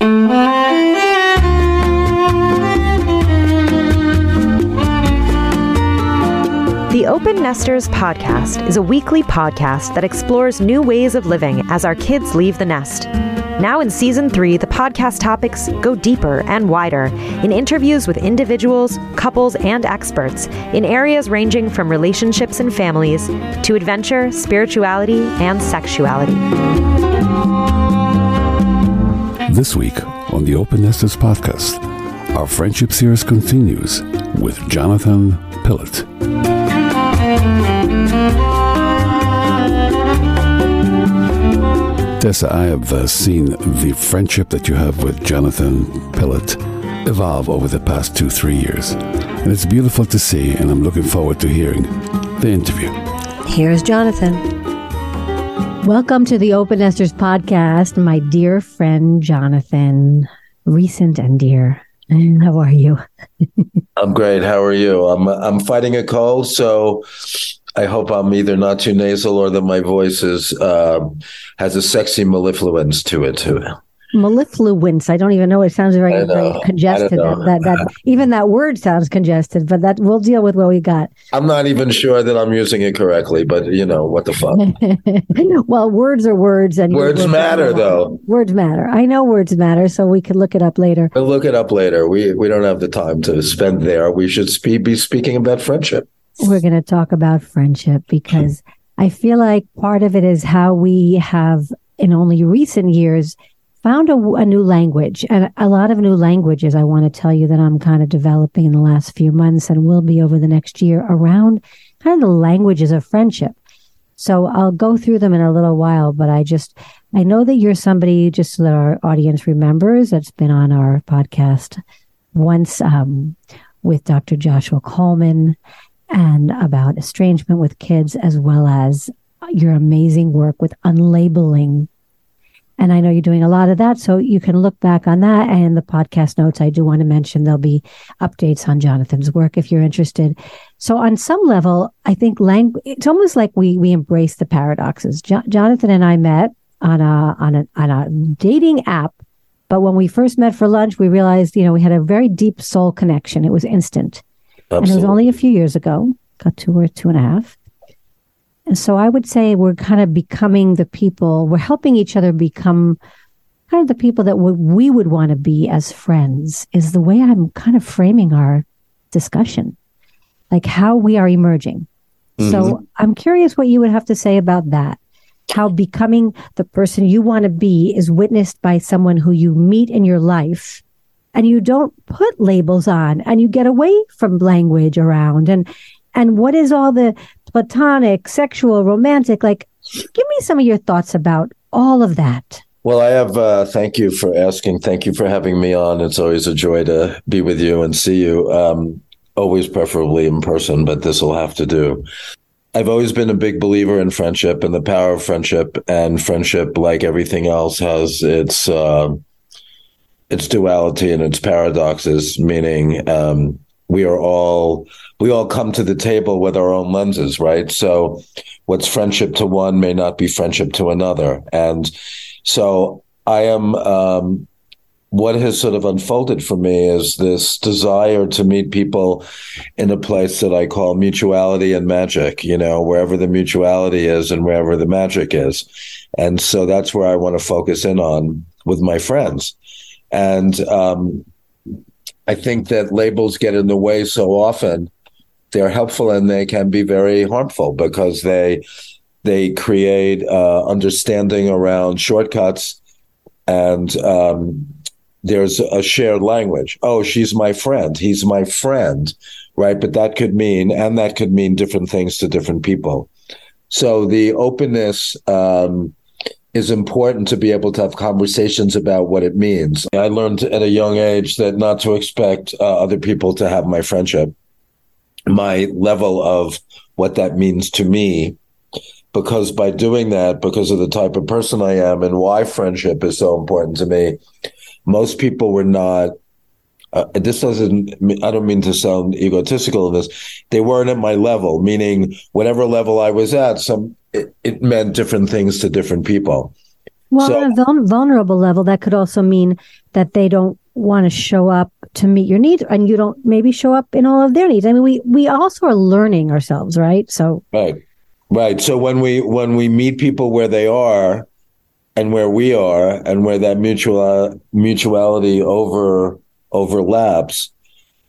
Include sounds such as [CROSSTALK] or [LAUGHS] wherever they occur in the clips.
The Open Nesters podcast is a weekly podcast that explores new ways of living as our kids leave the nest. Now in season three, the podcast topics go deeper and wider in interviews with individuals, couples, and experts in areas ranging from relationships and families to adventure, spirituality, and sexuality. This week on the Open Nesters podcast, our friendship series continues with Jonathan Pillot. Tessa, I have uh, seen the friendship that you have with Jonathan Pillot evolve over the past two, three years. And it's beautiful to see, and I'm looking forward to hearing the interview. Here's Jonathan. Welcome to the Open Nesters podcast, my dear friend Jonathan, recent and dear. How are you? [LAUGHS] I'm great. How are you? I'm I'm fighting a cold, so I hope I'm either not too nasal or that my voice is uh, has a sexy mellifluence to it. Mellifluence. I don't even know. It sounds very, very congested. That, that, that even that word sounds congested. But that we'll deal with what we got. I'm not even sure that I'm using it correctly. But you know what the fuck. [LAUGHS] well, words are words, and words matter, though. Words matter. I know words matter, so we could look it up later. We'll look it up later. We we don't have the time to spend there. We should spe- be speaking about friendship we're going to talk about friendship because [LAUGHS] I feel like part of it is how we have, in only recent years, found a, a, new language and a lot of new languages. I want to tell you that I'm kind of developing in the last few months and will be over the next year around kind of the languages of friendship. So I'll go through them in a little while, but I just, I know that you're somebody, just so that our audience remembers, that's been on our podcast once um, with Dr. Joshua Coleman and about estrangement with kids, as well as your amazing work with unlabeling. And I know you're doing a lot of that. So you can look back on that. And the podcast notes, I do want to mention there'll be updates on Jonathan's work if you're interested. So on some level, I think language, it's almost like we, we embrace the paradoxes. Jo- Jonathan and I met on a, on a, on a dating app. But when we first met for lunch, we realized, you know, we had a very deep soul connection. It was instant. Absolutely. And it was only a few years ago, got two or two and a half. And so I would say we're kind of becoming the people, we're helping each other become kind of the people that we would want to be as friends, is the way I'm kind of framing our discussion, like how we are emerging. Mm-hmm. So I'm curious what you would have to say about that. How becoming the person you want to be is witnessed by someone who you meet in your life and you don't put labels on and you get away from language around and and what is all the platonic sexual romantic like give me some of your thoughts about all of that. Well i have uh, thank you for asking. Thank you for having me on. It's always a joy to be with you and see you um, always preferably in person but this will have to do. I've always been a big believer in friendship and the power of friendship, and friendship, like everything else, has its uh, its duality and its paradoxes, meaning um, we are all we all come to the table with our own lenses, right? So, what's friendship to one may not be friendship to another, and so I am. Um, what has sort of unfolded for me is this desire to meet people in a place that I call mutuality and magic, you know, wherever the mutuality is and wherever the magic is. And so that's where I want to focus in on with my friends. And um, I think that labels get in the way so often. They're helpful and they can be very harmful because they they create uh, understanding around shortcuts and um, there's a shared language. Oh, she's my friend. He's my friend, right? But that could mean, and that could mean different things to different people. So the openness um, is important to be able to have conversations about what it means. I learned at a young age that not to expect uh, other people to have my friendship, my level of what that means to me. Because by doing that, because of the type of person I am and why friendship is so important to me, most people were not uh, this doesn't i don't mean to sound egotistical in this they weren't at my level meaning whatever level i was at some it, it meant different things to different people Well, so, on a vul- vulnerable level, that could also mean that they don't want to show up to meet your needs and you don't maybe show up in all of their needs. I mean, we we also are learning ourselves, right? So Right. Right. So when we when we meet people where they are and where we are and where that mutual mutuality over overlaps,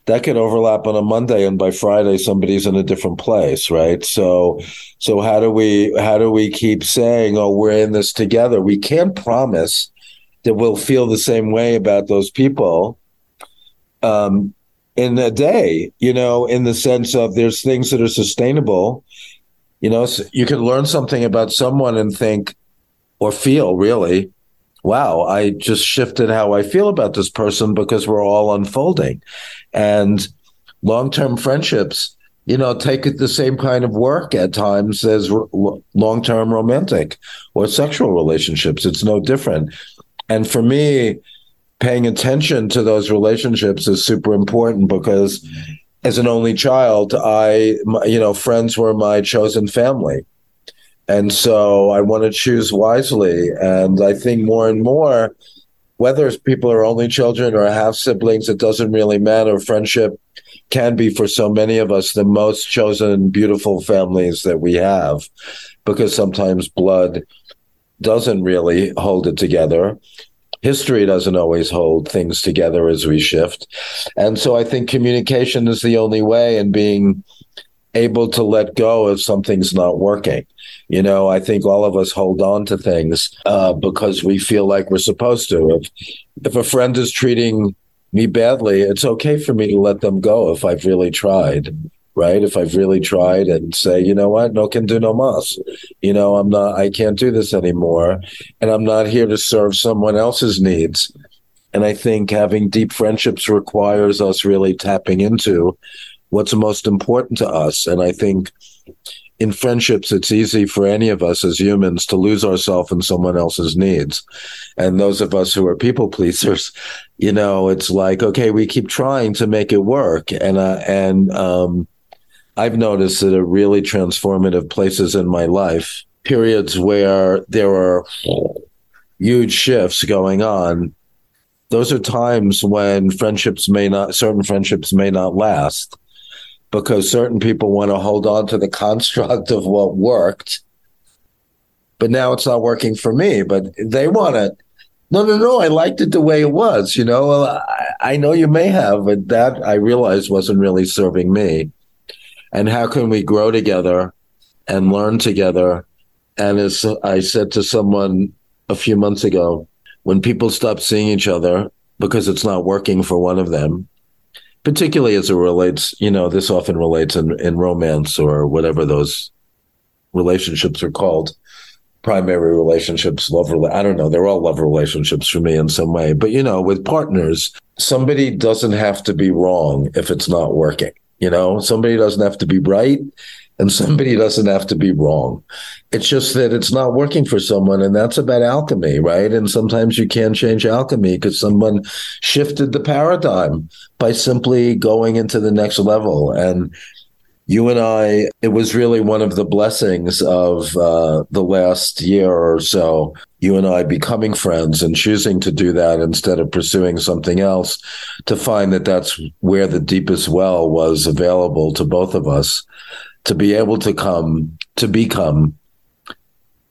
that could overlap on a Monday and by Friday somebody's in a different place, right? So so how do we how do we keep saying, "Oh, we're in this together"? We can't promise that we'll feel the same way about those people um, in a day, you know, in the sense of there's things that are sustainable. You know, you can learn something about someone and think or feel really wow, I just shifted how I feel about this person because we're all unfolding. And long term friendships, you know, take the same kind of work at times as long term romantic or sexual relationships. It's no different. And for me, paying attention to those relationships is super important because mm-hmm. as an only child, I, you know, friends were my chosen family. And so I want to choose wisely. And I think more and more, whether people are only children or have siblings, it doesn't really matter. Friendship can be for so many of us the most chosen, beautiful families that we have, because sometimes blood doesn't really hold it together. History doesn't always hold things together as we shift. And so I think communication is the only way and being able to let go if something's not working. You know, I think all of us hold on to things uh, because we feel like we're supposed to. If if a friend is treating me badly, it's okay for me to let them go if I've really tried. Right. If I've really tried and say, you know what, no can do no mas. You know, I'm not, I can't do this anymore. And I'm not here to serve someone else's needs. And I think having deep friendships requires us really tapping into what's most important to us. And I think in friendships, it's easy for any of us as humans to lose ourselves in someone else's needs. And those of us who are people [LAUGHS] pleasers, you know, it's like, okay, we keep trying to make it work. And, uh, and, um, I've noticed that at really transformative places in my life, periods where there are huge shifts going on, those are times when friendships may not, certain friendships may not last because certain people want to hold on to the [LAUGHS] construct of what worked. But now it's not working for me, but they want it. No, no, no. I liked it the way it was. You know, I, I know you may have, but that I realized wasn't really serving me. And how can we grow together and learn together? And as I said to someone a few months ago, when people stop seeing each other because it's not working for one of them, particularly as it relates, you know, this often relates in, in romance or whatever those relationships are called primary relationships, love, I don't know. They're all love relationships for me in some way. But, you know, with partners, somebody doesn't have to be wrong if it's not working. You know, somebody doesn't have to be right and somebody doesn't have to be wrong. It's just that it's not working for someone, and that's about alchemy, right? And sometimes you can't change alchemy because someone shifted the paradigm by simply going into the next level. And you and I, it was really one of the blessings of uh, the last year or so. You and I becoming friends and choosing to do that instead of pursuing something else, to find that that's where the deepest well was available to both of us to be able to come to become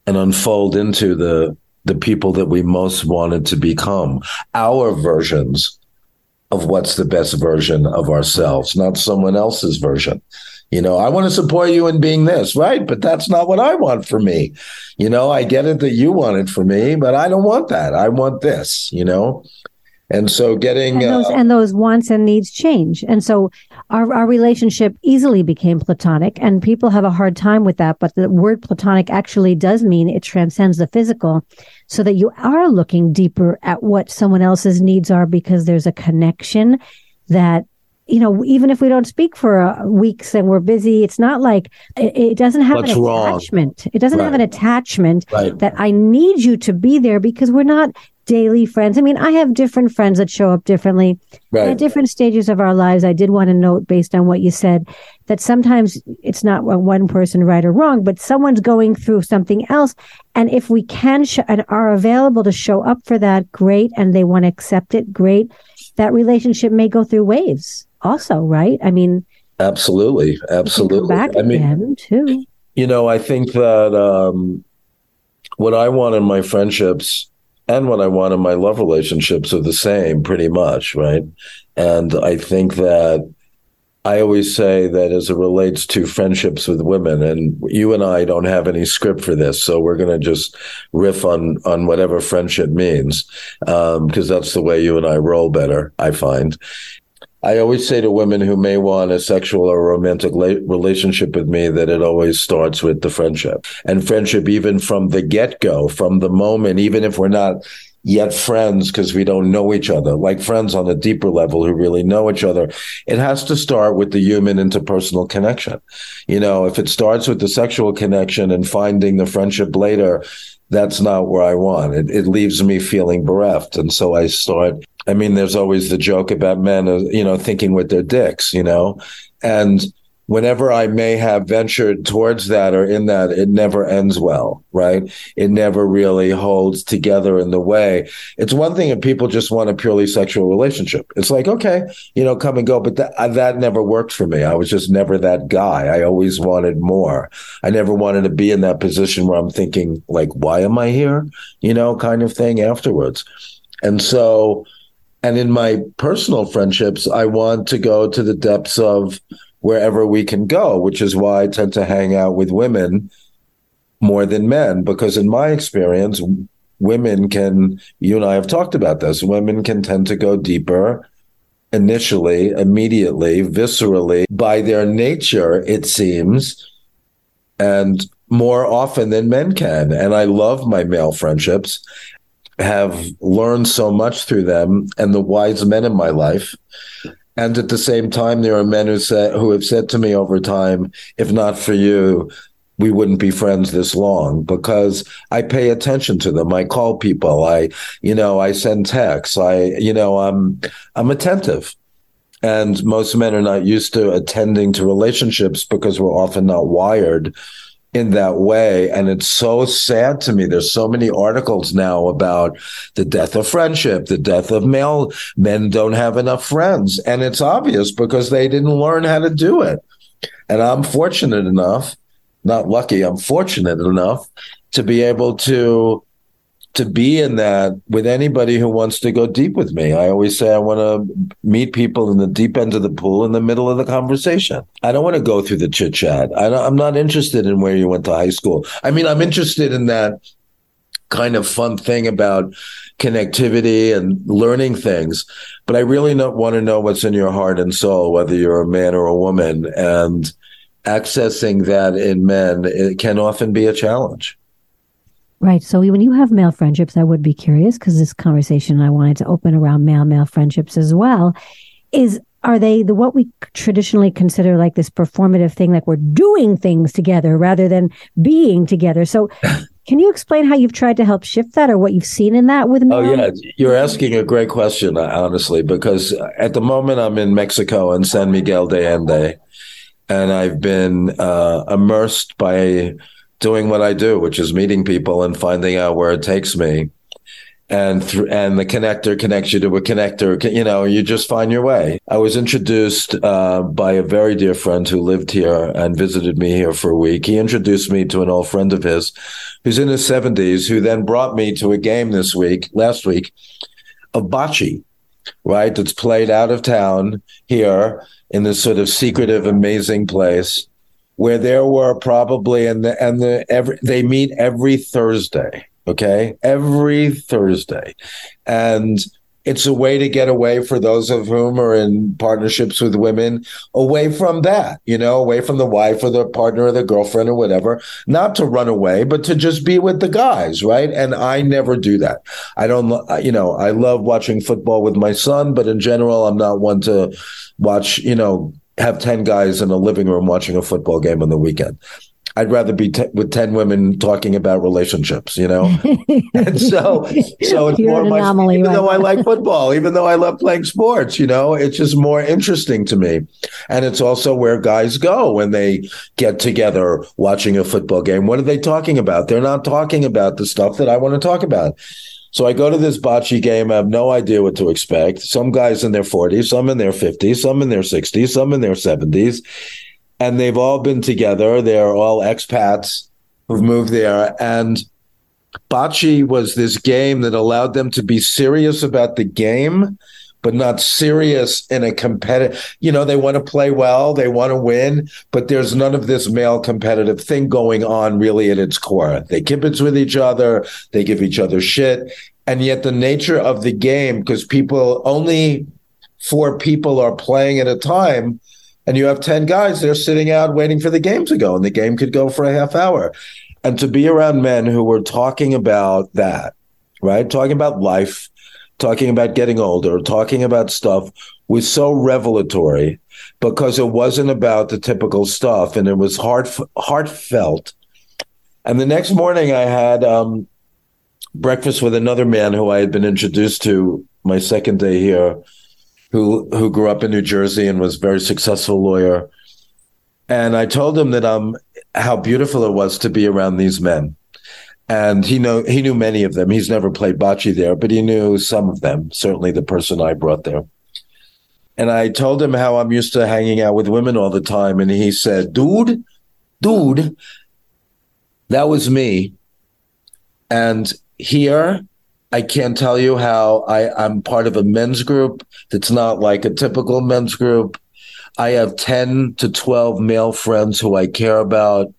and unfold into the the people that we most wanted to become. Our versions of what's the best version of ourselves not someone else's version. You know i want to support you in being this right? But that's not what i want for me. You know i get it that you want it for me but i don't want that. I want this you know? And so getting and those, uh, and those wants and needs change. And so our, our relationship easily became platonic and people have a hard time with that. But the word platonic actually does mean it transcends the physical so that you are looking deeper at what someone else's needs are because there's a connection that you know, even if we don't speak for uh, weeks and we're busy, it's not like it, it doesn't have What's an attachment. Wrong? It doesn't right. have an attachment right. that I need you to be there because we're not daily friends. I mean, I have different friends that show up differently Right. at different stages of our lives. I did want to note, based on what you said, that sometimes it's not one- person right or wrong, but someone's going through something else. And if we can sh- and are available to show up for that, great. And they want to accept it, great. That relationship may go through waves, also, right? I mean, Absolutely. it can come Absolutely. back I mean, too. You know, I think that um, what I want in my friendships and what I want in my love relationships are the same, pretty much, right? And I think that I always say that as it relates to friendships with women, and you and I don't have any script for this, so we're going to just riff on on whatever friendship means, um, because that's the way you and I roll better. I find. I always say to women who may want a sexual or romantic la- relationship with me that it always starts with the friendship. And friendship, even from the get go, from the moment, even if we're not yet friends because we don't know each other, like friends on a deeper level who really know each other, it has to start with the human interpersonal connection. You know, if it starts with the sexual connection and finding the friendship later, that's not where I want. It, it leaves me feeling bereft. And so I start I mean, there's always the joke about men, uh, you know, thinking with their dicks, you know, and whenever I may have ventured towards that or in that, it never ends well, right? It never really holds together in the way. It's one thing if people just want a purely sexual relationship. It's like, okay, you know, come and go, but that, uh, that never worked for me. I was just never that guy. I always wanted more. I never wanted to be in that position where I'm thinking, like, why am I here? You know, kind of thing afterwards. And so, and in my personal friendships, I want to go to the depths of wherever we can go, which is why I tend to hang out with women more than men, because in my experience, women can, you and I have talked about this, women can tend to go deeper initially, immediately, viscerally by their nature, it seems, and more often than men can. And I love my male friendships have learned so much through them and the wise men in my life. And at the same time, there are men who say who have said to me over time, if not for you, we wouldn't be friends this long because I pay attention to them. I call people. I, you know, I send texts. I, you know, I'm, I'm attentive. And most men are not used to attending to relationships because we're often not wired in that way. And it's so sad to me. There's so many articles now about the death of friendship, the death of male men don't have enough friends. And it's obvious because they didn't learn how to do it. And I'm fortunate enough, not lucky, I'm fortunate enough to be able to to be in that with anybody who wants to go deep with me. I always say I want to meet people in the deep end of the pool in the middle of the conversation. I don't want to go through the chit chat. I'm not interested in where you went to high school. I mean, I'm interested in that kind of fun thing about connectivity and learning things, but I really not want to know what's in your heart and soul, whether you're a man or a woman. And accessing that in men it can often be a challenge. Right. So when you have male friendships, I would be curious because this conversation I wanted to open around male male friendships as well. Is are they the what we traditionally consider like this performative thing, like we're doing things together rather than being together? So [CLEARS THROAT] can you explain how you've tried to help shift that or what you've seen in that with me? Oh yeah, you're asking a great question, honestly, because at the moment I'm in Mexico in San Miguel de Allende, and I've been uh, immersed by doing what I do, which is meeting people and finding out where it takes me. And th- and the connector connects you to a connector. You know, you just find your way. I was introduced uh, by a very dear friend who lived here and visited me here for a week. He introduced me to an old friend of his, who's in his seventies, who then brought me to a game this week, last week, of bocce, right? That's played out of town here in this sort of secretive, amazing place where there were probably and the and the every they meet every Thursday. Okay, every Thursday, and it's a way to get away for those of whom are in partnerships with women away from that you know away from the wife or the partner or the girlfriend or whatever. Not to run away but to just be with the guys right? And i never do that. I don't you know i love watching football with my son but in general i'm not one to watch you know have 10 guys in a living room watching a football game on the weekend I'd rather be t- with 10 women talking about relationships, you know? [LAUGHS] and so, so it's You're more my, anomaly even right though I like football, even though I love playing sports, you know, it's just more interesting to me. And it's also where guys go when they get together watching a football game. What are they talking about? They're not talking about the stuff that I want to talk about. So I go to this bocce game. I have no idea what to expect. Some guys in their 40s, some in their 50s, some in their 60s, some in their 70s. And they've all been together. They're all expats who've moved there. And bocce was this game that allowed them to be serious about the game, but not serious in a competitive. You know, they want to play well, they want to win, but there's none of this male competitive thing going on really at its core. They kibitz with each other, they give each other shit. And yet, the nature of the game, because people only four people are playing at a time, and you have 10 guys, they're sitting out waiting for the game to go, and the game could go for a half hour. And to be around men who were talking about that, right? Talking about life, talking about getting older, talking about stuff was so revelatory because it wasn't about the typical stuff and it was heart heartfelt. And the next morning I had um, breakfast with another man who I had been introduced to my second day here, who who grew up in New Jersey and was a very successful lawyer. And I told him that um how beautiful it was to be around these men. And he know he knew many of them. He's never played bocce there, but he knew some of them, certainly the person I brought there. And I told him how I'm used to hanging out with women all the time. And he said, Dude, dude, that was me. And here, I can't tell you how I, I'm part of a men's group that's not like a typical men's group. I have 10 to 12 male friends who I care about.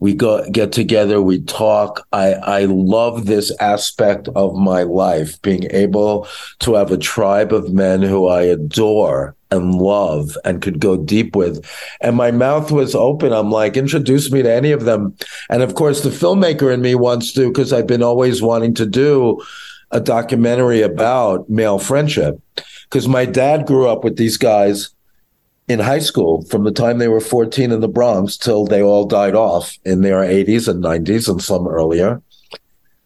We go get together, we talk. I, I love this aspect of my life, being able to have a tribe of men who I adore and love and could go deep with. And my mouth was open. I'm like, introduce me to any of them. And of course, the filmmaker in me wants to, because I've been always wanting to do a documentary about male friendship. Because my dad grew up with these guys in high school from the time they were 14 in the Bronx till they all died off in their 80s and 90s and some earlier.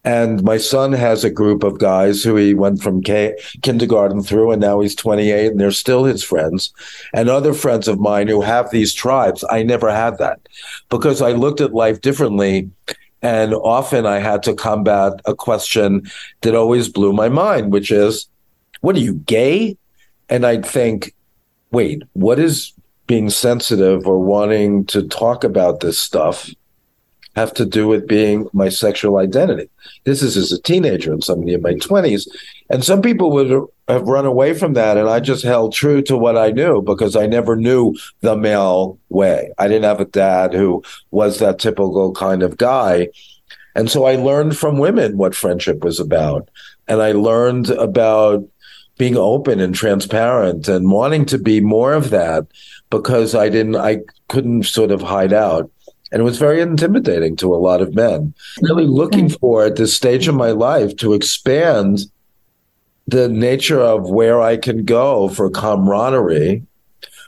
And my son has a group of guys who he went from K- kindergarten through, and now he's 28, and they're still his friends. And other friends of mine who have these tribes, I never had that because I looked at life differently. And often I had to combat a question that always blew my mind, which is, what are you, gay? And I'd think, wait, what is being sensitive or wanting to talk about this stuff have to do with being my sexual identity? This is as a teenager and somebody in my 20s. And some people would have run away from that. And I just held true to what I knew because I never knew the male way. I didn't have a dad who was that typical kind of guy. And so I learned from women what friendship was about. And I learned about being open and transparent and wanting to be more of that because I didn't, I couldn't sort of hide out. And it was very intimidating to a lot of men. Really mm-hmm. looking for at this stage of my life to expand the nature of where I can go for camaraderie,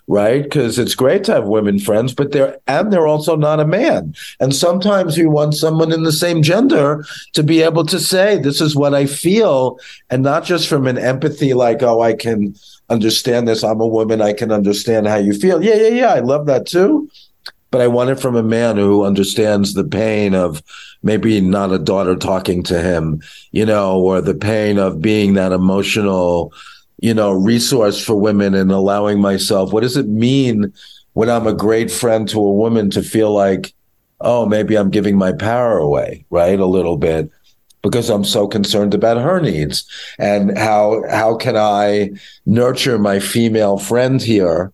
right? Because it's great to have women friends, but they're and they're also not a man. And sometimes you want someone in the same gender to be able to say, "This is what I feel," and not just from an empathy, like, "Oh, I can understand this. I'm a woman. I can understand how you feel." Yeah, yeah, yeah. I love that too. But I want it from a man who understands the pain of maybe not a daughter talking to him, you know, or the pain of being that emotional, you know, resource for women and allowing myself. What does it mean when I'm a great friend to a woman to feel like, oh, maybe I'm giving my power away, right? A little bit because I'm so concerned about her needs and how how can I nurture my female friend here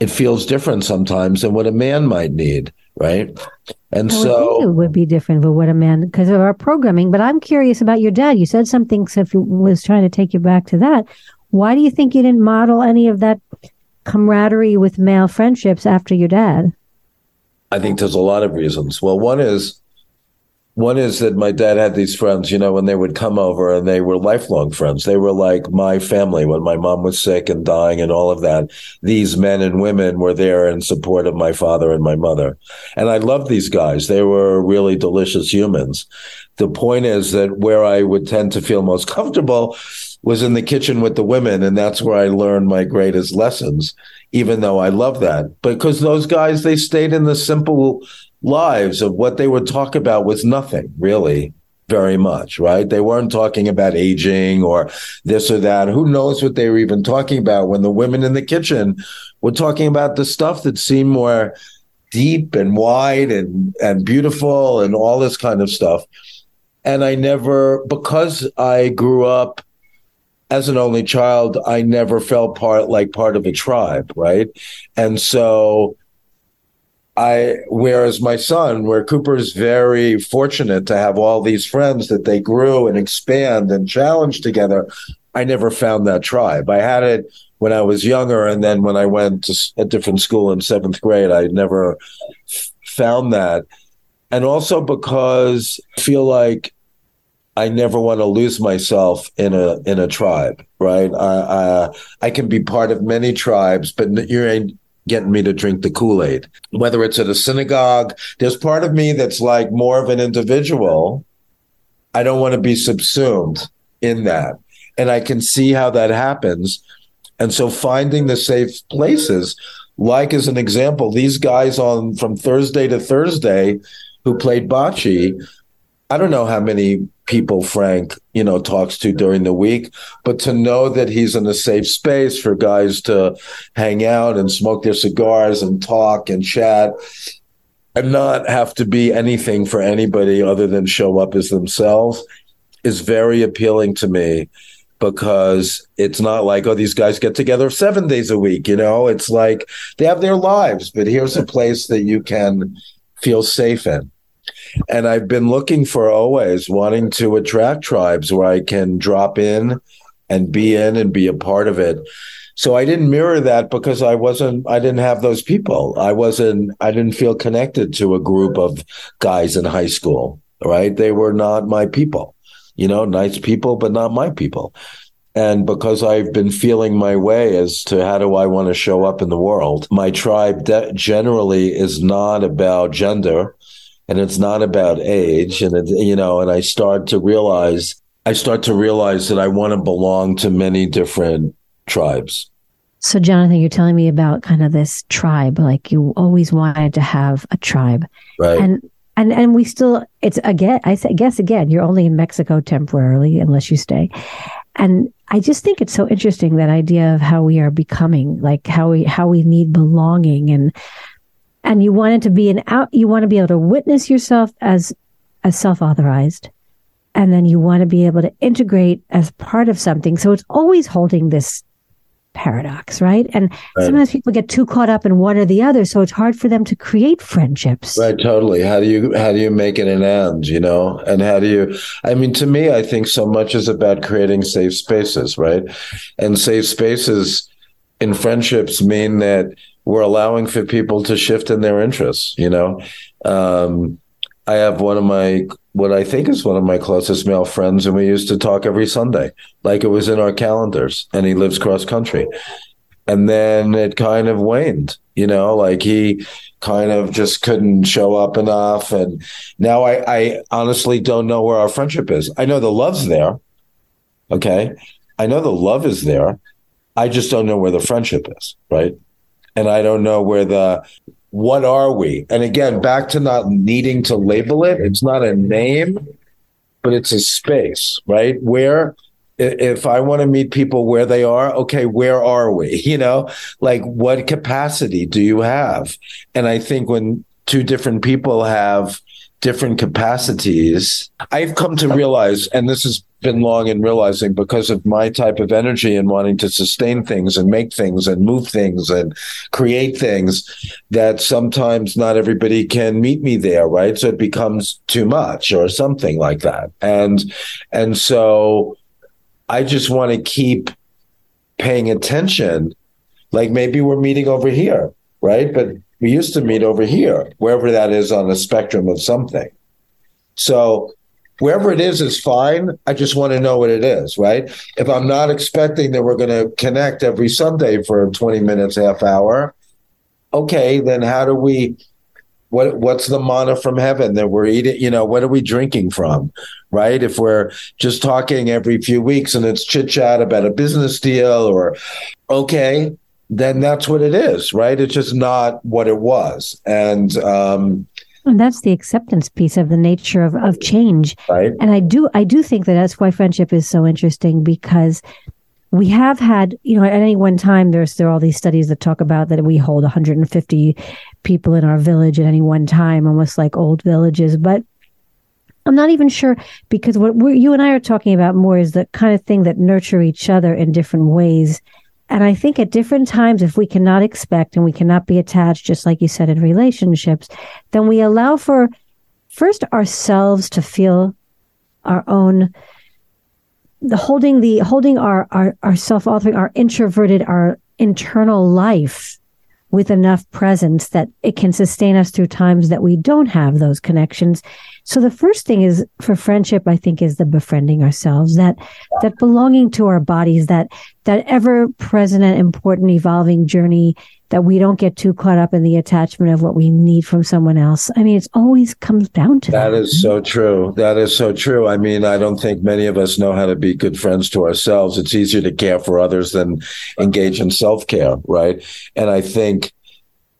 it feels different sometimes than what a man might need, right? And I so it would be different for what a man because of our programming. But I'm curious about your dad. You said something, so if you was trying to take you back to that. Why do you think you didn't model any of that camaraderie with male friendships after your dad? I think there's a lot of reasons. Well, one is One is that my dad had these friends, you know, when they would come over and they were lifelong friends. They were like my family when my mom was sick and dying and all of that. These men and women were there in support of my father and my mother. And I loved these guys. They were really delicious humans. The point is that where I would tend to feel most comfortable was in the kitchen with the women. And that's where I learned my greatest lessons, even though I love that. Because those guys, they stayed in the simple lives of what they would talk about was nothing really very much, right? They weren't talking about aging or this or that. Who knows what they were even talking about when the women in the kitchen were talking about the stuff that seemed more deep and wide and, and beautiful and all this kind of stuff. And I never, because I grew up as an only child, I never felt part like part of a tribe, right? And so I, whereas my son, where Cooper is very fortunate to have all these friends that they grew and expand and challenge together, I never found that tribe. I had it when I was younger, and then when I went to a different school in seventh grade, I never f- found that. And also because I feel like I never want to lose myself in a in a tribe, right? I I, I can be part of many tribes, but you ain't getting me to drink the Kool Aid. Whether it's at a synagogue, there's part of me that's like more of an individual. I don't want to be subsumed in that. And I can see how that happens. And so finding the safe places, like as an example, these guys on from Thursday to Thursday who played bocce, I don't know how many people Frank, you know, talks to during the week, but to know that he's in a safe space for guys to hang out and smoke their cigars and talk and chat and not have to be anything for anybody other than show up as themselves is very appealing to me because it's not like oh these guys get together 7 days a week, you know, it's like they have their lives, but here's a place that you can feel safe in. And I've been looking for always wanting to attract tribes where I can drop in and be in and be a part of it. So I didn't mirror that because I wasn't, I didn't have those people. I wasn't, I didn't feel connected to a group of guys in high school, right? They were not my people, you know, nice people, but not my people. And because I've been feeling my way as to how do I want to show up in the world, my tribe de- generally is not about gender and it's not about age and it, you know and i start to realize i start to realize that i want to belong to many different tribes. So jonathan you're telling me about kind of this tribe like you always wanted to have a tribe. Right. And and and we still it's again i guess again you're only in mexico temporarily unless you stay. And i just think it's so interesting that idea of how we are becoming like how we how we need belonging and and you wanted to be an out you want to be able to witness yourself as as self-authorized. And then you want to be able to integrate as part of something. So it's always holding this paradox right? And right. sometimes people get too caught up in one or the other so it's hard for them to create friendships. Right totally. How do you how do you make it an end you know? And how do you i mean to me i think so much is about creating safe spaces right? And safe spaces in friendships mean that we're allowing for people to shift in their interests. You know, um, I have one of my what I think is one of my closest male friends, and we used to talk every Sunday, like it was in our calendars. And he lives cross country, and then it kind of waned. You know, like he kind of just couldn't show up enough, and now I, I honestly don't know where our friendship is. I know the love's there. Okay, I know the love is there. I just don't know where the friendship is. Right and I don't know where the what are we? And again, back to not needing to label it. It's not a name, but it's a space, right? Where if I want to meet people where they are, okay, where are we? [LAUGHS] You know, like what capacity do you have? And I think when two different people have different capacities, I've come to realize, and this has been long in realizing because of my type of energy and wanting to sustain things and make things and move things and create things, that sometimes not everybody can meet me there, right? So it becomes too much or something like that. And and so I just want to keep paying attention. Like maybe we're meeting over here, right? But we used to meet over here, wherever that is on the spectrum of something. So wherever it is is fine. I just want to know what it is, right? If I'm not expecting that we're going to connect every Sunday for 20 minutes, half hour, okay, then how do we what what's the manna from heaven that we're eating you know what are we drinking from right if we're just talking every few weeks and it's chit chat about a business deal or okay then that's what it is right it's just not what it was and um and that's the acceptance piece of the nature of, of change. Right. And I do I do think that that's why friendship is so interesting because we have had, you know, at any one time there's there are all these studies that talk about that we hold 150 people in our village at any one time, almost like old villages. But I'm not even sure because what you and I are talking about more is the kind of thing that nurture each other in different ways and I think at different times, if we cannot expect and we cannot be attached, just like you said in relationships, then we allow for first ourselves to feel our own the holding the holding our our, our self-authoring, our introverted, our internal life with enough presence that it can sustain us through times that we don't have those connections. So the first thing is for friendship, I think, is the befriending ourselves, that that belonging to our bodies, that that ever present and important evolving journey that we don't get too caught up in the attachment of what we need from someone else. I mean, it's always comes down to that. That is so true. That is so true. I mean, I don't think many of us know how to be good friends to ourselves. It's easier to care for others than engage in self care, right? And I think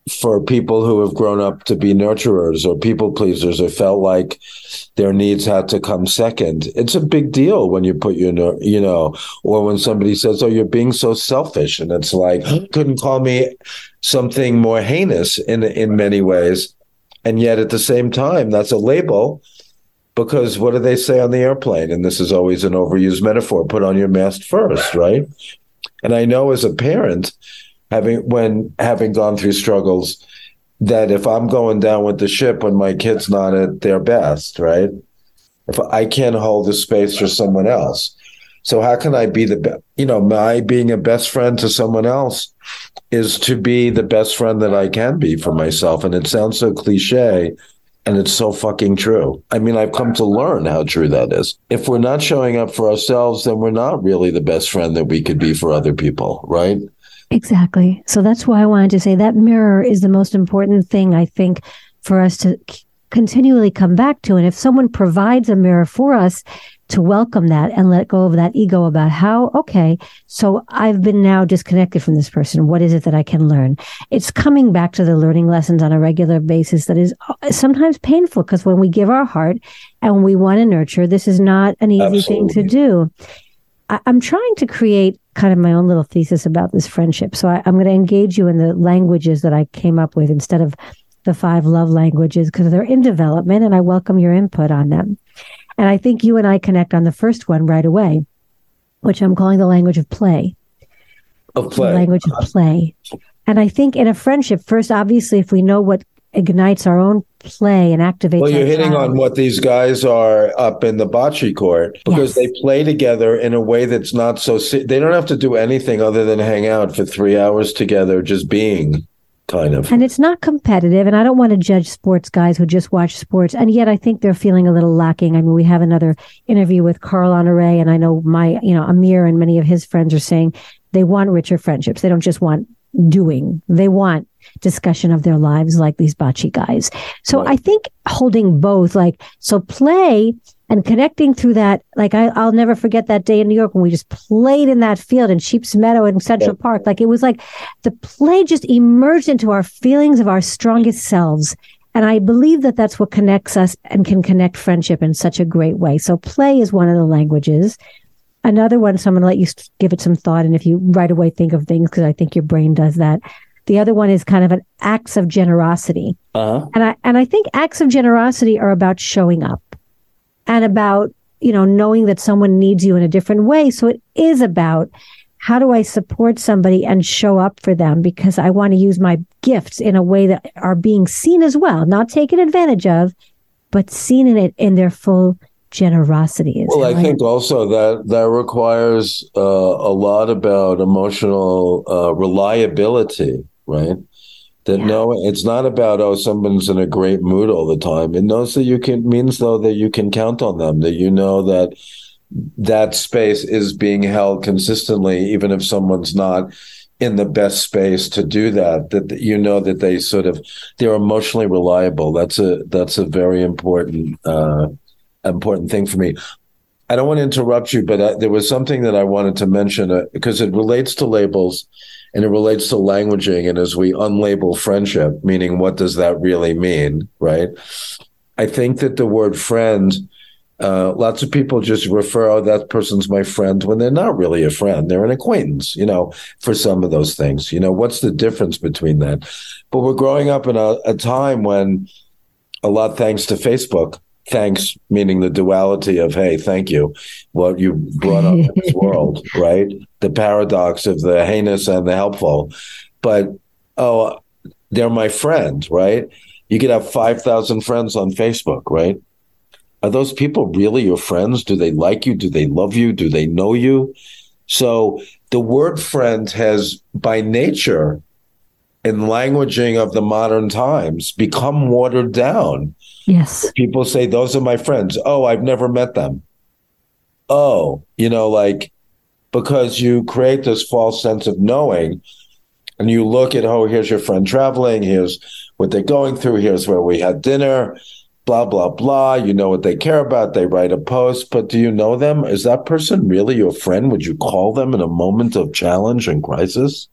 for people who have grown up to be nurturers or people pleasers or felt like their needs had to come second. It's a big deal when you put your, you know, or when somebody says, "Oh, you're being so selfish," and it's like couldn't call me something more heinous in in many ways, and yet at the same time, that's a label. Because what do they say on the airplane? And this is always an overused metaphor: put on your mask first, right? And I know as a parent, having when having gone through struggles that if I'm going down with the ship when my kid's not at their best, right? If I can't hold the space for someone else. So how can I be the? You know, my being a best friend to someone else is to be the best friend that I can be for myself. And it sounds so cliche, and it's so fucking true. I mean, I've come to learn how true that is. If we're not showing up for ourselves, then we're not really the best friend that we could be for other people, right? Exactly. So that's why I wanted to say that mirror is the most important thing, I think, for us to continually come back to. And if someone provides a mirror for us, to welcome that and let go of that ego about how, okay, so I've been now disconnected from this person. What is it that I can learn? It's coming back to the learning lessons on a regular basis that is uh, sometimes painful because when we give our heart and we want to nurture, this is not an easy Absolutely. thing to do. I, am trying to create kind of my own little thesis about this friendship. So I, I'm going to engage you in the languages that I came up with instead of the five love languages because they're in development and I welcome your input on them. And I think you and I connect on the first one right away, which I'm calling the language of play. Of play. The language of play. And I think in a friendship, first, obviously, if we know what ignites our own play and activate. Well, you're hitting on what these guys are up in the bocce court because yes. they play together in a way that's not so. They don't have to do anything other than hang out for three hours together, just being kind of. And it's not competitive. And I don't want to judge sports guys who just watch sports. And yet I think they're feeling a little lacking. I mean, we have another interview with Carl Honore, and I know my, you know, Amir and many of his friends are saying they want richer friendships. They don't just want doing. They want discussion of their lives like these bocce guys. So right. I think holding both, like, so play and connecting through that, like I, will never forget that day in New York when we just played in that field in Sheep's Meadow in Central yeah. Park. Like it was like the play just emerged into our feelings of our strongest selves. And I believe that that's what connects us and can connect friendship in such a great way. So play is one of the languages. Another one, so I'm going to let you give it some thought. And if you right away think of things, because I think your brain does that. The other one is kind of an acts of generosity. Uh-huh. And I and I think acts of generosity are about showing up and about, you know, knowing that someone needs you in a different way. So it is about how do I support somebody and show up for them because I want to use my gifts in a way that are being seen as well, not taken advantage of, but seen in it in their full generosity well i think also that that requires uh, a lot about emotional uh, reliability right That Yeah. no, it's not about oh someone's in a great mood all the time. It knows that you can means though that you can count on them. That you know that that space is being held consistently, even if someone's not in the best space to do that. That you know that they sort of they're emotionally reliable. That's a that's a very important uh, important thing for me. I don't want to interrupt you, but uh, there was something that I wanted to mention uh, because it relates to labels and it relates to languaging. And as we unlabel friendship, meaning what does that really mean, right? I think that the word friend, uh, lots of people just refer, oh, that person's my friend when they're not really a friend. They're an acquaintance, you know, for some of those things. You know, what's the difference between that? But we're growing up in a, a time when, a lot thanks to Facebook, thanks meaning the duality of hey thank you what you brought up in this [LAUGHS] world right the paradox of the heinous and the helpful. But oh they're my friend right? You could have 5000 friends on facebook right? Are those people really your friends? Do they like you? Do they love you? Do they know you? So the word friend has by nature in languaging of the modern times become watered down. Yes. people say those are my friends. Oh i've never met them. Oh you know like because you create this false sense of knowing and you look at oh here's your friend traveling here's what they're going through here's where we had dinner blah blah blah you know what they care about they write a post but do you know them is that person really your friend would you call them in a moment of challenge and crisis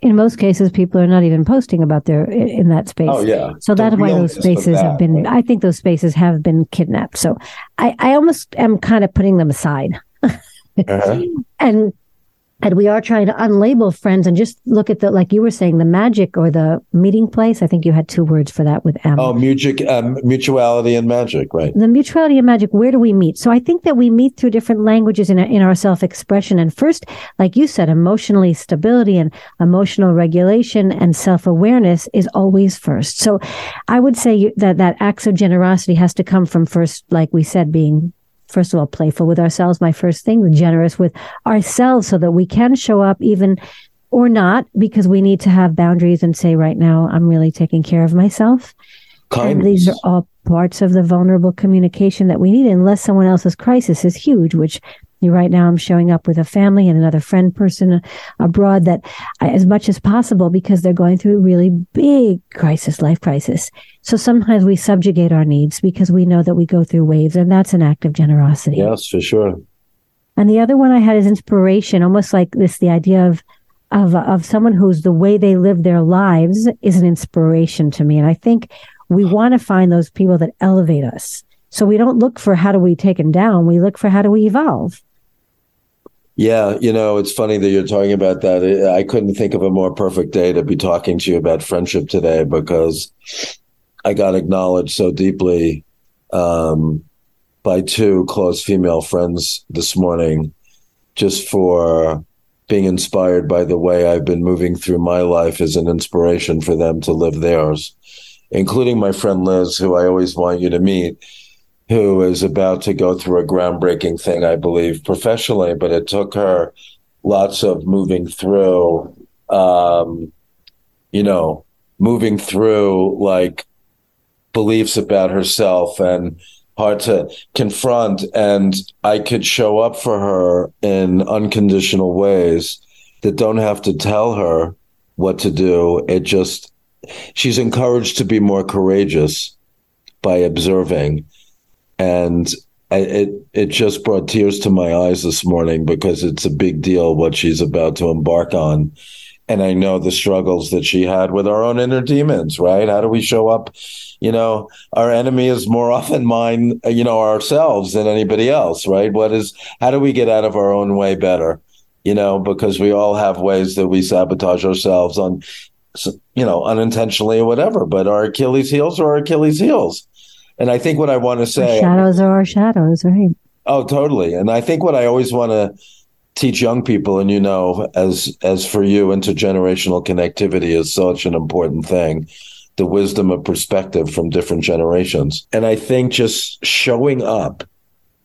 In most cases, people are not even posting about their in that space. oh yeah So that's why those spaces that, have been. right? I think those spaces have been kidnapped. So I, I almost am kind of putting them aside, [LAUGHS] Uh-huh. and and we are trying to unlabel friends and just look at the like you were saying the magic or the meeting place. I think you had two words for that with M. oh music um, mutuality and magic right the mutuality and magic where do we meet so i think that we meet through different languages in, in our self-expression and first like you said emotionally stability and emotional regulation and self-awareness is always first so i would say that that acts of generosity has to come from first like we said being first of all playful with ourselves. My first thing generous with ourselves so that we can show up even or not because we need to have boundaries and say right now i'm really taking care of myself. And these are all parts of the vulnerable communication that we need, unless someone else's crisis is huge, which right now I'm showing up with a family and another friend person uh, abroad that I, as much as possible because they're going through a really big crisis, life crisis. So sometimes we subjugate our needs because we know that we go through waves and that's an act of generosity. yes for sure And the other one I had is inspiration, almost like this, the idea of of of someone who's the way they live their lives is an inspiration to me. And I think we want to find those people that elevate us. So we don't look for how do we take them down. We look for how do we evolve. Yeah, you know, it's funny that you're talking about that. I couldn't think of a more perfect day to be talking to you about friendship today because I got acknowledged so deeply um, by two close female friends this morning just for being inspired by the way I've been moving through my life as an inspiration for them to live theirs, including my friend Liz, who I always want you to meet who is about to go through a groundbreaking thing, I believe, professionally, but it took her lots of moving through, um, you know, moving through like beliefs about herself and hard to confront. And I could show up for her in unconditional ways that don't have to tell her what to do. It just, she's encouraged to be more courageous by observing and I, it it just brought tears to my eyes this morning because it's a big deal what she's about to embark on. And i know the struggles that she had with our own inner demons right? How do we show up? You know our enemy is more [LAUGHS] often mine you know ourselves than anybody else right? What is how do we get out of our own way better? You know because we all have ways that we sabotage ourselves on you know unintentionally or whatever but our achilles heels are our achilles heels and I think what I want to Our say, shadows are our shadows, right? oh, totally. And I think what I always want to teach young people, and you know, as as for you, intergenerational connectivity is such an important thing. The wisdom of perspective from different generations, and I think just showing up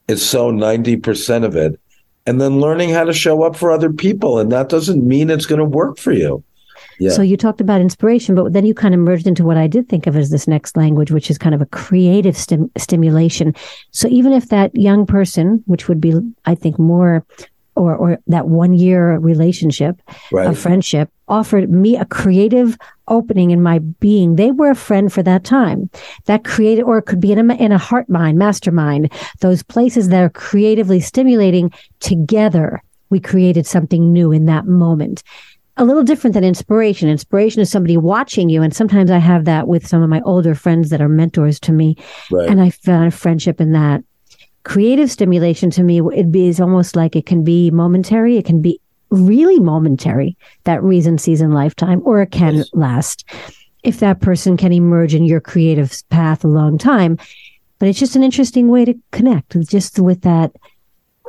is so ninety percent of it, and then learning how to show up for other people, and that doesn't mean it's going to work for you. Yeah. So you talked about inspiration, but then you kind of merged into what I did think of as this next language, which is kind of a creative stim- stimulation. So even if that young person, which would be, I think, more or or that one year relationship Right. of friendship offered me a creative opening in my being they were a friend for that time that created or it could be in a in a heart mind mastermind those places that are creatively stimulating together we created something new in that moment a little different than inspiration inspiration is somebody watching you and sometimes i have that with some of my older friends that are mentors to me Right. and I found a friendship in that. Creative stimulation to me, it be is almost like it can be momentary. It can be really momentary. That reason, season, lifetime, or it can Yes. last if that person can emerge in your creative path a long time. But it's just an interesting way to connect, just with that,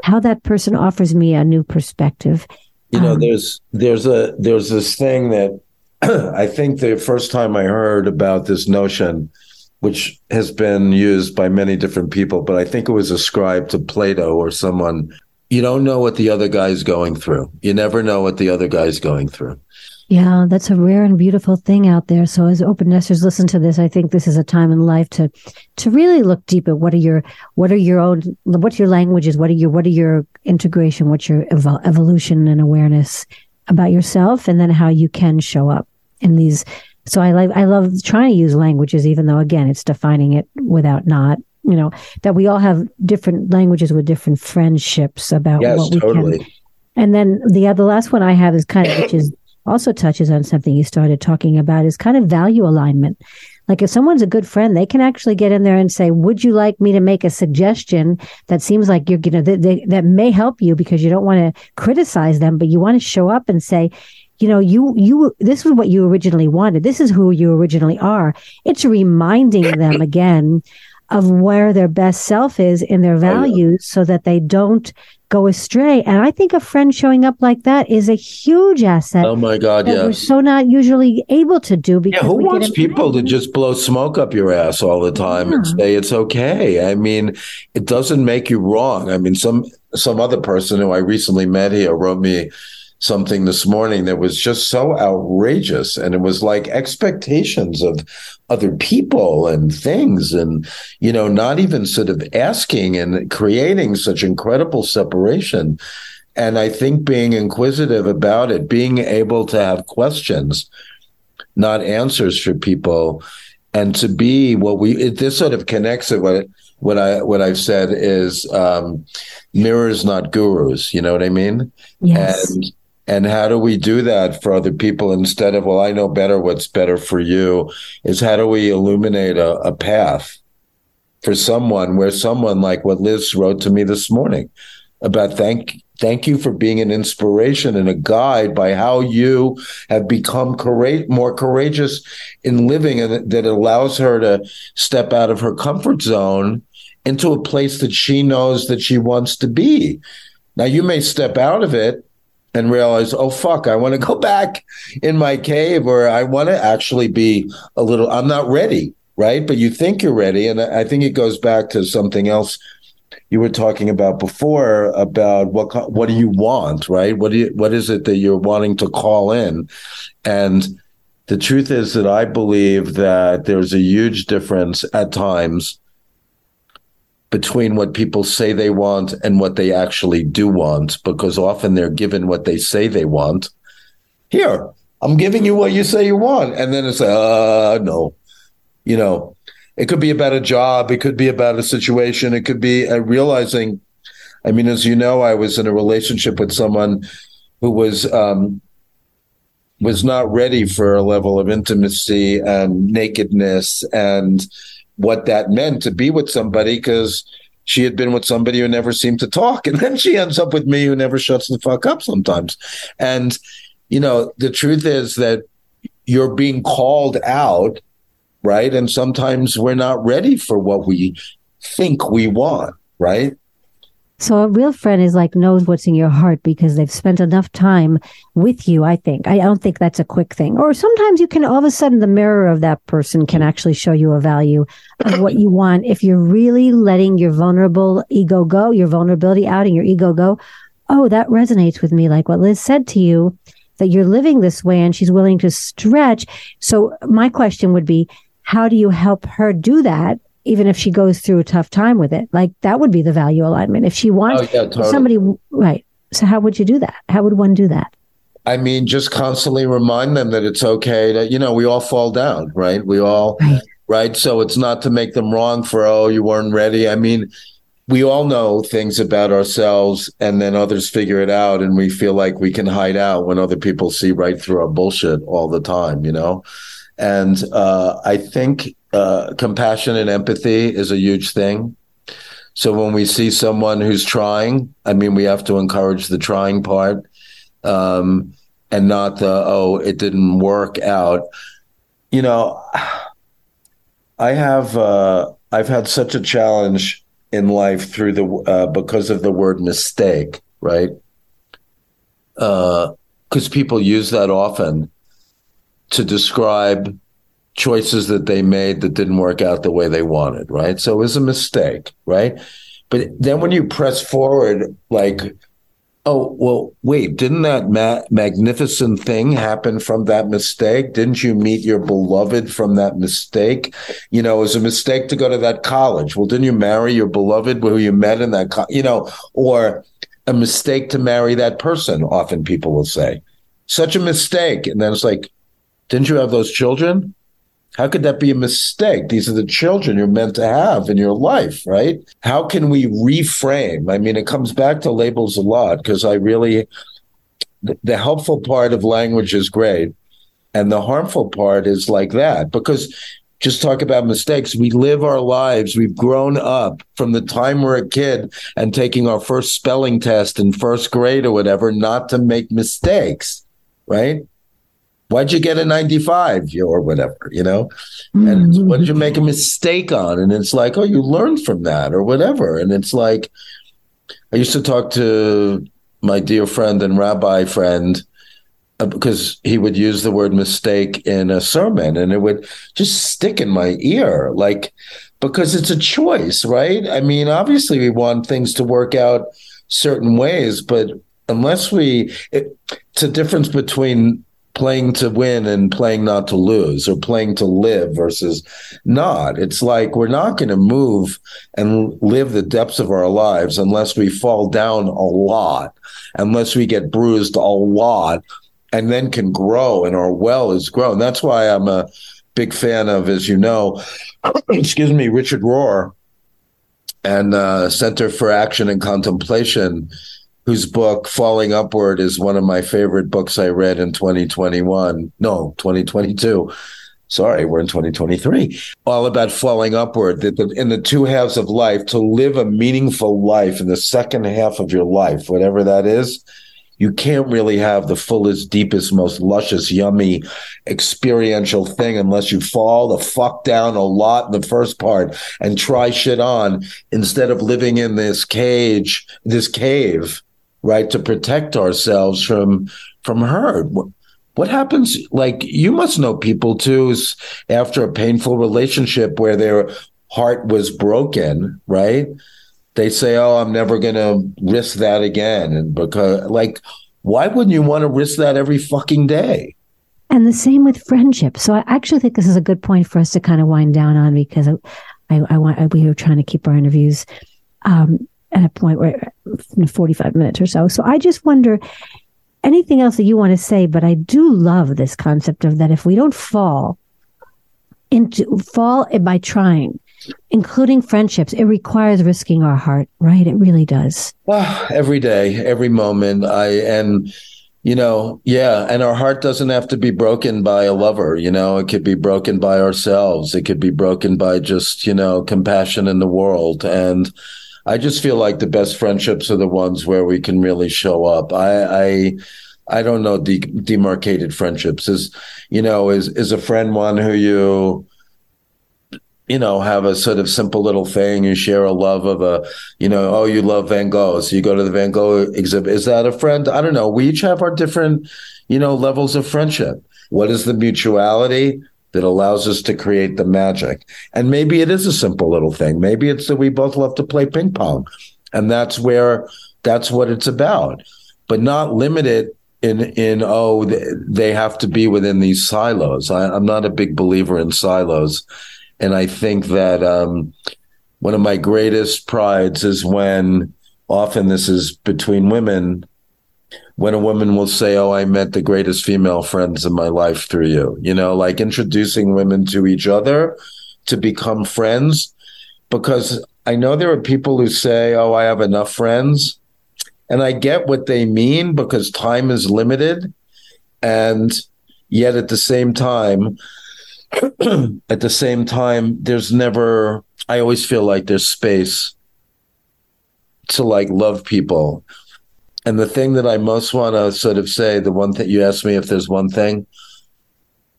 how that person offers me a new perspective. You know, Um, there's there's a there's this thing that [CLEARS THROAT] I think the first time I heard about this notion, which has been used by many different people, but I think it was ascribed to Plato or someone. You don't know what the other guy's going through. You never know what the other guy's going through. Yeah, that's a rare and beautiful thing out there. So as open nesters listen to this, I think this is a time in life to to really look deep at what are your what are your own what's your languages, what are your what are your integration, what's your evol- evolution and awareness about yourself, and then how you can show up in these. So I like I love trying to use languages, even though again it's defining it without not. You know that we all have different languages with different friendships about Yes, what we can and then the other last one I have is kind of which is also touches on something you started talking about is kind of value alignment. Like if someone's a good friend, they can actually get in there and say, "Would you like me to make a suggestion that seems like you're gonna that, that, that may help you because you don't want to criticize them, but you want to show up and say." You know, you you this is what you originally wanted. This is who you originally are. It's reminding them [CLEARS THROAT] again of where their best self is in their oh, yeah. values so that they don't go astray. And I think a friend showing up like that is a huge asset Oh my God, that we're so not usually able to do because Yeah, who we wants people to just blow smoke up your ass all the time and say it's okay? I mean, it doesn't make you wrong. I mean, some some other person who I recently met here wrote me something this morning that was just so outrageous, and it was like expectations of other people and things, and you know, not even sort of asking and creating such incredible separation. And I think being inquisitive about it, being able to have questions not answers for people and to be what we it, this sort of connects it what what i what i've said is um mirrors not gurus you know what i mean Yes. and and how do we do that for other people instead of well i know better what's better for you is how do we illuminate a, a path for someone where someone like what liz wrote to me this morning about thank thank you for being an inspiration and a guide by how you have become more courageous in living and that allows her to step out of her comfort zone into a place that she knows that she wants to be. Now you may step out of it and realize oh fuck i want to [LAUGHS] go back in my cave or i want to actually be a little i'm not ready right but you think you're ready and i think it goes back to something else you were talking about before about what what do you want, right? What do you, what is it that you're wanting to call in? And the truth is that I believe that there's a huge difference at times between what people say they want and what they actually do want, because often they're given what they say they want. Here, I'm giving you what you say you want, and then it's like, uh no, you know, it could be about a job, it could be about a situation, it could be uh, realizing. I mean, as you know, I was in a relationship with someone who was um, was not ready for a level of intimacy and nakedness and what that meant to be with somebody because she had been with somebody who never seemed to talk, [LAUGHS] and then she ends up with me who never shuts the fuck up sometimes. And you know, the truth is that you're being called out right? And sometimes we're not ready for what we think we want, right? So a real friend is like knows what's in your heart because they've spent enough time with you. I think. I don't think that's a quick thing. Or sometimes you can all of a sudden the mirror of that person can actually show you a value of what you want if you're really letting your vulnerable ego go, your vulnerability out, and your ego go. Oh, that resonates with me. Like what Liz said to you. that you're living this way and she's willing to stretch. So my question would be, how do you help her do that? Even if she goes through a tough time with it, like that would be the value alignment. If she wants Oh, yeah, totally. somebody, right? So how would you do that? How would one do that? I mean, just constantly remind them that it's okay to, you know, we all fall down, right? We all, Right. right? So it's not to make them wrong for, oh, you weren't ready. I mean, we all know things about ourselves and then others figure it out and we feel like we can hide out when other people see right through our bullshit all the time, you know? And uh, I think uh, compassion and empathy is a huge thing. So when we see someone who's trying, I mean, we have to encourage the trying part um, and not the oh it didn't work out you know i have uh, i've had such a challenge in life through the uh, because of the word mistake right because people use that often to describe choices that they made that didn't work out the way they wanted right so it was a mistake right but then when you press forward like Oh, well, wait, didn't that ma- magnificent thing happen from that mistake? Didn't you meet your beloved from that mistake? You know, it was a mistake to go to that college. Well, didn't you marry your beloved who you met in that, co- you know, or a mistake to marry that person, often people will say. Such a mistake. And then it's like, didn't you have those children? How could that be a mistake? These are the children you're meant to have in your life, right? How can we reframe? I mean, it comes back to labels a lot because I really, the, helpful part of language is great. And the harmful part is like that because just talk about mistakes. We live our lives. We've grown up from the time we're a kid and taking our first spelling test in first grade or whatever, not to make mistakes, right? Why'd you get a 95 or whatever, you know? And it's, what did you make a mistake on? And it's like, oh, you learned from that or whatever. And it's like, I used to talk to my dear friend and rabbi friend uh, because he would use the word mistake in a sermon and it would just stick in my ear. Like, because it's a choice, right? I mean, obviously, we want things to work out certain ways, but unless we, it, it's a difference between playing to win and playing not to lose or playing to live versus not. It's like we're not going to move and live the depths of our lives unless we fall down a lot, unless we get bruised a lot, and then can grow and our well is grown. That's why I'm a big fan of, as you know, [CLEARS THROAT] excuse me, Richard Rohr and uh, Center for Action and Contemplation whose book Falling Upward is one of my favorite books I read in 2021. No, 2022. Sorry, we're in 2023. All about falling upward. That in the two halves of life, to live a meaningful life in the second half of your life, whatever that is, you can't really have the fullest, deepest, most luscious, yummy experiential thing unless you fall the fuck down a lot in the first part and try shit on instead of living in this cage, this cave right to protect ourselves from from what, what happens like you must know people too after a painful relationship where their heart was broken right? They say oh i'm never going to risk that again and because like why wouldn't you want to risk that every fucking day? And the same with friendship. So I actually think this is a good point for us to kind of wind down on because I, I, I want we were trying to keep our interviews um, at a point where 45 minutes or so. So I just wonder anything else that you want to say, but I do love this concept of that if we don't fall into fall by trying, including friendships, it requires risking our heart, right? It really does. well, every day every moment i and you know yeah and our heart doesn't have to be broken by a lover you know it could be broken by ourselves it could be broken by just you know compassion in the world and I just feel like the best friendships are the ones where we can really show up. I, I, I don't know de- demarcated friendships. Is you know is is a friend one who you you know have a sort of simple little thing you share a love of a you know oh you love van gogh so you go to the van gogh exhibit. Is that a friend? I don't know. We each have our different you know levels of friendship. What is the mutuality that allows us to create the magic. And maybe it is a simple little thing. Maybe it's that we both love to play ping pong. And that's where that's what it's about. But not limited in in oh they have to be within these silos. I, am not a big believer in silos, and I think that um, one of my greatest prides is when often this is between women when a woman will say, Oh, I met the greatest female friends in my life through you, you know, like introducing women to each other to become friends. Because I know there are people who say, Oh, I have enough friends. And I get what they mean because time is limited. And yet at the same time, [CLEARS THROAT] at the same time, there's never, I always feel like there's space to like love people and the thing that I most want to sort of say, the one thing you asked me if there's one thing,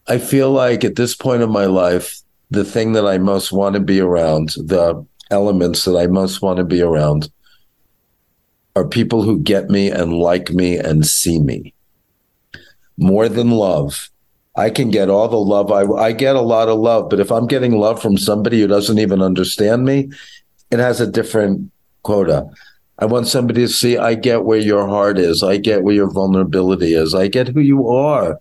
I feel like at this point in my life, the thing that I most want to be around, the elements that I most want to be around, are people who get me and like me and see me. More than love. I can get all the love I I get a lot of love, but if I'm getting love from somebody who doesn't even understand me, it has a different quota. I want somebody to see I get where your heart is. I get where your vulnerability is. I get who you are.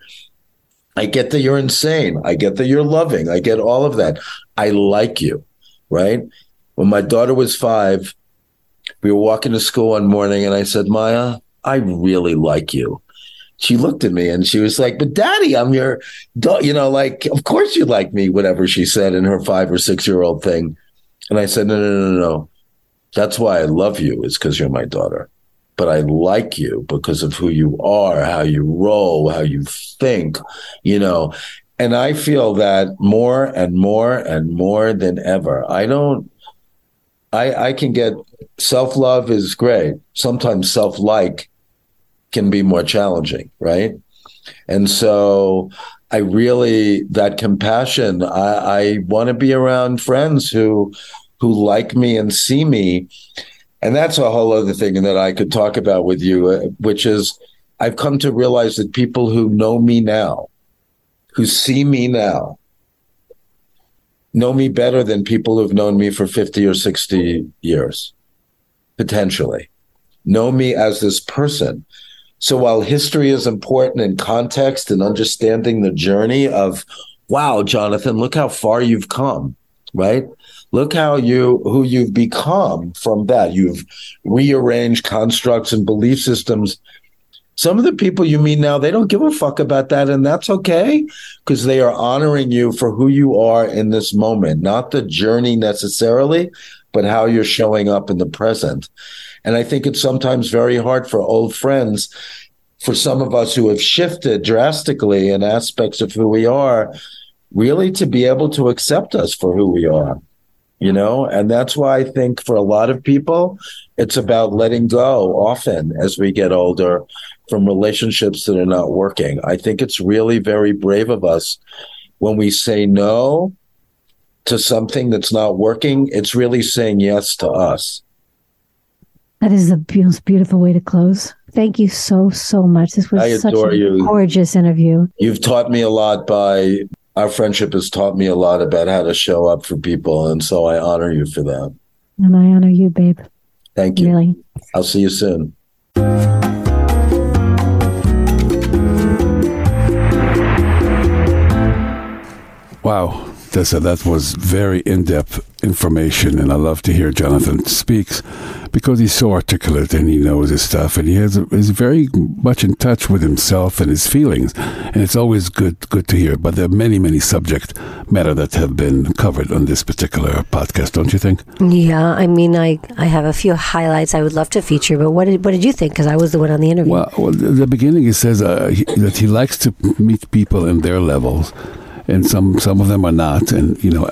I get that you're insane. I get that you're loving. I get all of that. I like you, right? When my daughter was five, we were walking to school one morning and I said, Maya, I really like you. She looked at me and she was like, But daddy, I'm your dog. You know, like, of course you like me, whatever she said in her five or six year old thing. And I said, No, no, no, no. That's why I love you, is because you're my daughter. But I like you because of who you are, how you roll, how you think, you know. And I feel that more and more and more than ever. I don't, I, I can get self love is great. Sometimes self like can be more challenging, right? And so I really, that compassion, I, I want to be around friends who, who like me and see me. And that's a whole other thing that I could talk about with you, uh, which is I've come to realize that people who know me now, who see me now, know me better than people who've known me for 50 or 60 years, potentially, know me as this person. So while history is important in context and understanding the journey of, wow, Jonathan, look how far you've come, right? Look how you who you've become from that. You've rearranged constructs and belief systems. Some of the people you meet now, they don't give a fuck about that, and that's okay because they are honoring you for who you are in this moment, not the journey necessarily, but how you're showing up in the present. And I think it's sometimes very hard for old friends, for some of us who have shifted drastically in aspects of who we are, really to be able to accept us for who we are you know? And that's why i think for a lot of people it's about letting go often as we get older from relationships that are not working. I think it's really very brave of us when we say no to something that's not working it's really saying yes to us. That is the most beautiful way to close. Thank you so so much. This was such a you. gorgeous interview. You've taught me a lot by our friendship has taught me a lot about how to show up for people. And so I honor you for that. And I honor you, babe. Thank you. Really. I'll see you soon. Wow. Tessa, that was very in depth information, and I love to hear Jonathan speaks because he's so articulate and he knows his stuff, and he has is very much in touch with himself and his feelings, and it's always good good to hear. But there are many many subject matter that have been covered on this particular podcast, don't you think? Yeah, I mean, I I have a few highlights I would love to feature, but what did what did you think? Because I was the one on the interview. Well, well the beginning he says uh, he, that he likes to meet people in their levels and some some of them are not. And you know,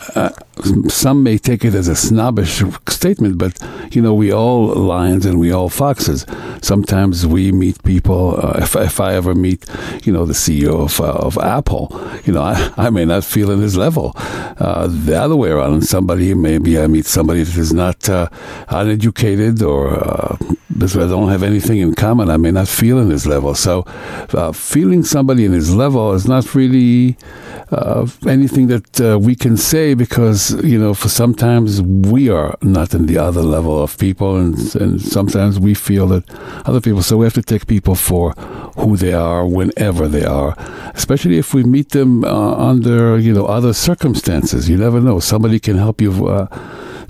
some may take it as a snobbish statement, but you know, we all lions and we all foxes. Sometimes we meet people. Uh, if if I ever meet, you know, the CEO of uh, of Apple, you know, [LAUGHS] I, I may not feel in his level. Uh, the other way around, somebody maybe I meet somebody that is not uh, uneducated or uh, because I don't have anything in common, I may not feel in his level. So, feeling somebody in his level is not really uh, anything that uh, we can say because you know for sometimes we are not in the other level of people and, and sometimes we feel that other people so we have to take people for who they are whenever they are especially if we meet them uh, under you know other circumstances. You never know. Somebody can help you uh,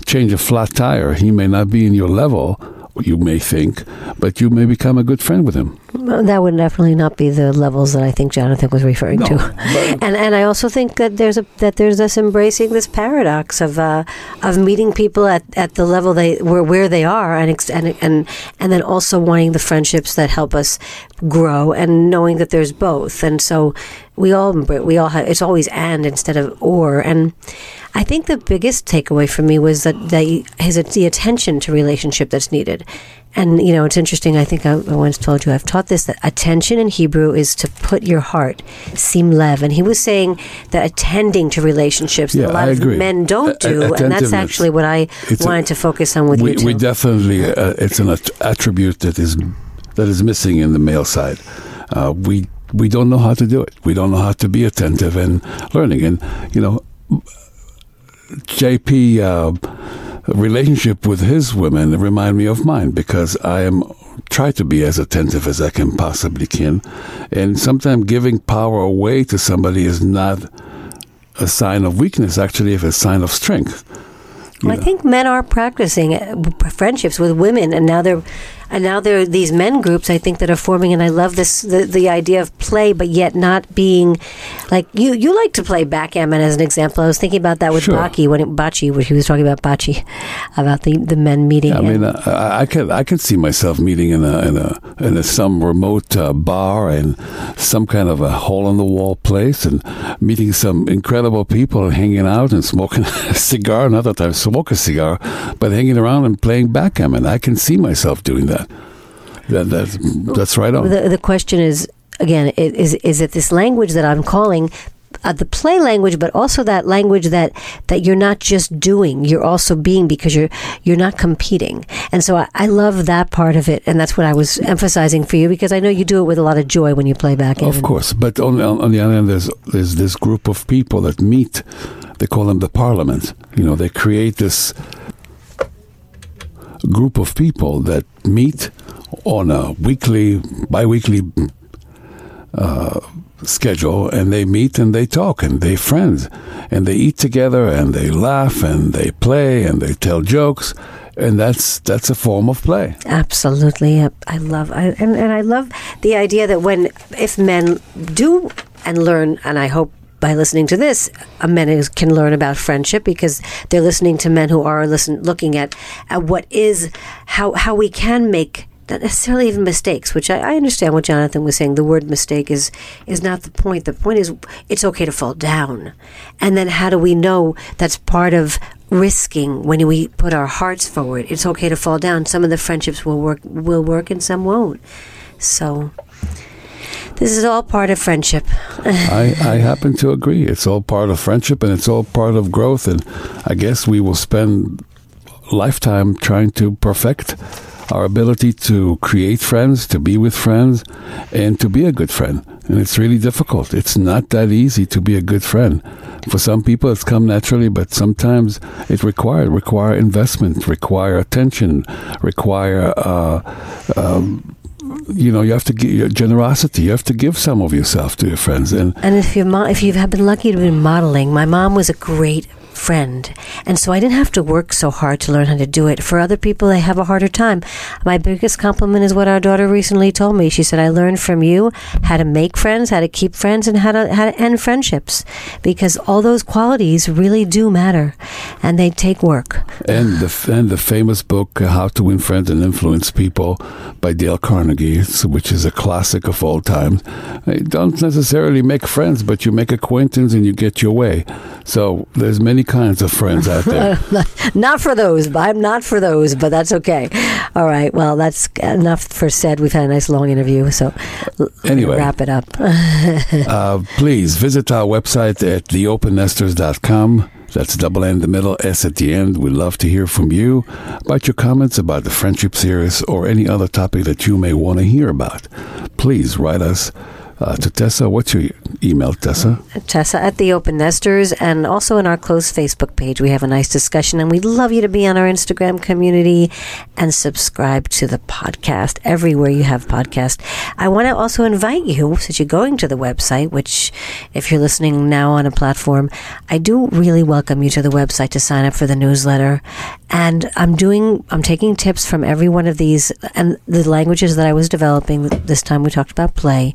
change a flat tire. He may not be in your level you may think, but you may become a good friend with him. Well, that would definitely not be the levels that I think Jonathan was referring No, to. [LAUGHS] And and I also think that there's a that there's this embracing this paradox of uh, of meeting people at, at the level they where where they are and and and and then also wanting the friendships that help us grow and knowing that there's both. And so we all we all have it's always and instead of or and. I think the biggest takeaway for me was that they, his the attention to relationship that's needed, and you know it's interesting. I think I, I once told you I've taught this that attention in Hebrew is to put your heart, sim lev, and he was saying that attending to relationships Yeah, that a lot of men don't A- do, and that's actually what I It's a- wanted to focus on with we, you too. we definitely uh, it's an att- attribute that is that is missing in the male side. Uh, we we don't know how to do it. We don't know how to be attentive and learning. And you know, JP uh, relationship with his women remind me of mine because I am try to be as attentive as I can possibly can, and sometimes giving power away to somebody is not a sign of weakness. Actually, it's a sign of strength. you I think men are practicing uh, friendships with women, and now they're, and now there are these men groups. I think that are forming, and I love this the, the idea of play, but yet not being like you. You like to play backgammon as an example. I was thinking about that with Sure. Baki when it, Bachi, when he was talking about Bachi, about the the men meeting. I and- mean, uh, I, I can I can see myself meeting in a in a in a, some remote uh, bar and some kind of a hole in the wall place and meeting some incredible people and hanging out and smoking [LAUGHS] a cigar. Not that I smoke a cigar, but hanging around and playing backgammon. I can see myself doing that. That that's that's right on. the the question is again is is it this language that I'm calling uh, the play language, but also that language that that you're not just doing, you're also being because you're you're not competing. And so I, I love that part of it, and that's what I was emphasizing for you because I know you do it with a lot of joy when you play back. Of course, but on, on on the other hand, there's there's this group of people that meet. They call them the parliament. You know, they create this group of people that meet on a weekly, bi-weekly uh, schedule, and they meet and they talk and they friends, and they eat together and they laugh and they play and they tell jokes, and that's that's a form of play. Absolutely, Yep. I love, I, and and I love the idea that when if men do and learn, and I hope by listening to this, uh, men can learn about friendship because they're listening to men who are listen looking at at what is how how we can make. Not necessarily even mistakes, which I, I understand what Jonathan was saying. The word mistake is is not the point. The point is it's okay to fall down, and then how do we know that's part of risking when we put our hearts forward? It's okay to fall down. Some of the friendships will work will work, and some won't. So this is all part of friendship. [LAUGHS] I, I happen to agree. It's all part of friendship and it's all part of growth. And I guess we will spend lifetime trying to perfect our ability to create friends, to be with friends, and to be a good friend. And it's really difficult. It's not that easy to be a good friend. For some people, it's come naturally, but sometimes it require require investment, require attention, require uh, um, you know, you have to give generosity. You have to give some of yourself to your friends, and And if you mo- if you have been lucky to be modeling, my mom was a great friend, and so I didn't have to work so hard to learn how to do it. For other people, they have a harder time. My biggest compliment is what our daughter recently told me. She said, "I learned from you how to make friends, how to keep friends, and how to how to end friendships, because all those qualities really do matter, and they take work." and the and the famous book uh, How to Win Friends and Influence People by Dale Carnegie, which is a classic of all time. Don't necessarily make friends, but you make acquaintance and you get your way. So there's many kinds of friends out there. [LAUGHS] not for those. but I'm not for those, but that's okay. All right. Well, that's enough for said. We've had a nice long interview, so Anyway. wrap it up. [LAUGHS] Uh, please visit our website at theopennesters.com. That's double N in the middle, S at the end. We'd love to hear from you about your comments about the friendship series or any other topic that you may want to hear about. Please write us uh, to Tessa. What's your email, Tessa? Tessa at the Open Nesters, and also in our closed Facebook page, we have a nice discussion. And we'd love you to be on our Instagram community and subscribe to the podcast everywhere you have podcast. I want to also invite you, since you're going to the website, which if you're listening now on a platform, I do really welcome you to the website to sign up for the newsletter. And I'm doing, I'm taking tips from every one of these and the languages that I was developing. This time we talked about play.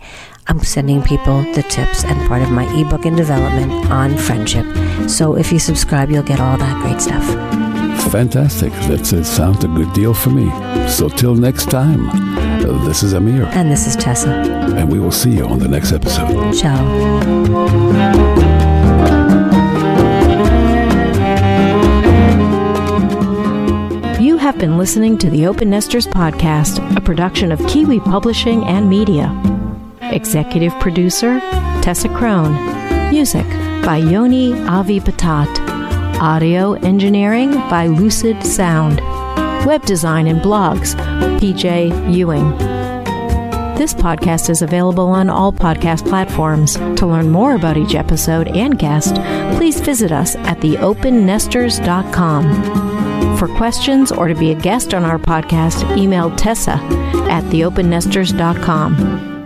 I'm sending people the tips and part of my ebook in development on friendship. So if you subscribe, you'll get all that great stuff. Fantastic. That it sounds a good deal for me. So till next time, this is Amir. And this is Tessa. And we will see you on the next episode. Ciao. You have been listening to the Open Nesters Podcast, a production of Kiwi Publishing and Media. Executive producer, Tessa Crone. Music by Yoni Avi Patat. Audio engineering by Lucid Sound. Web design and blogs, PJ Ewing. This podcast is available on all podcast platforms. To learn more about each episode and guest, please visit us at theopennesters.com. For questions or to be a guest on our podcast, email Tessa at theopennesters.com.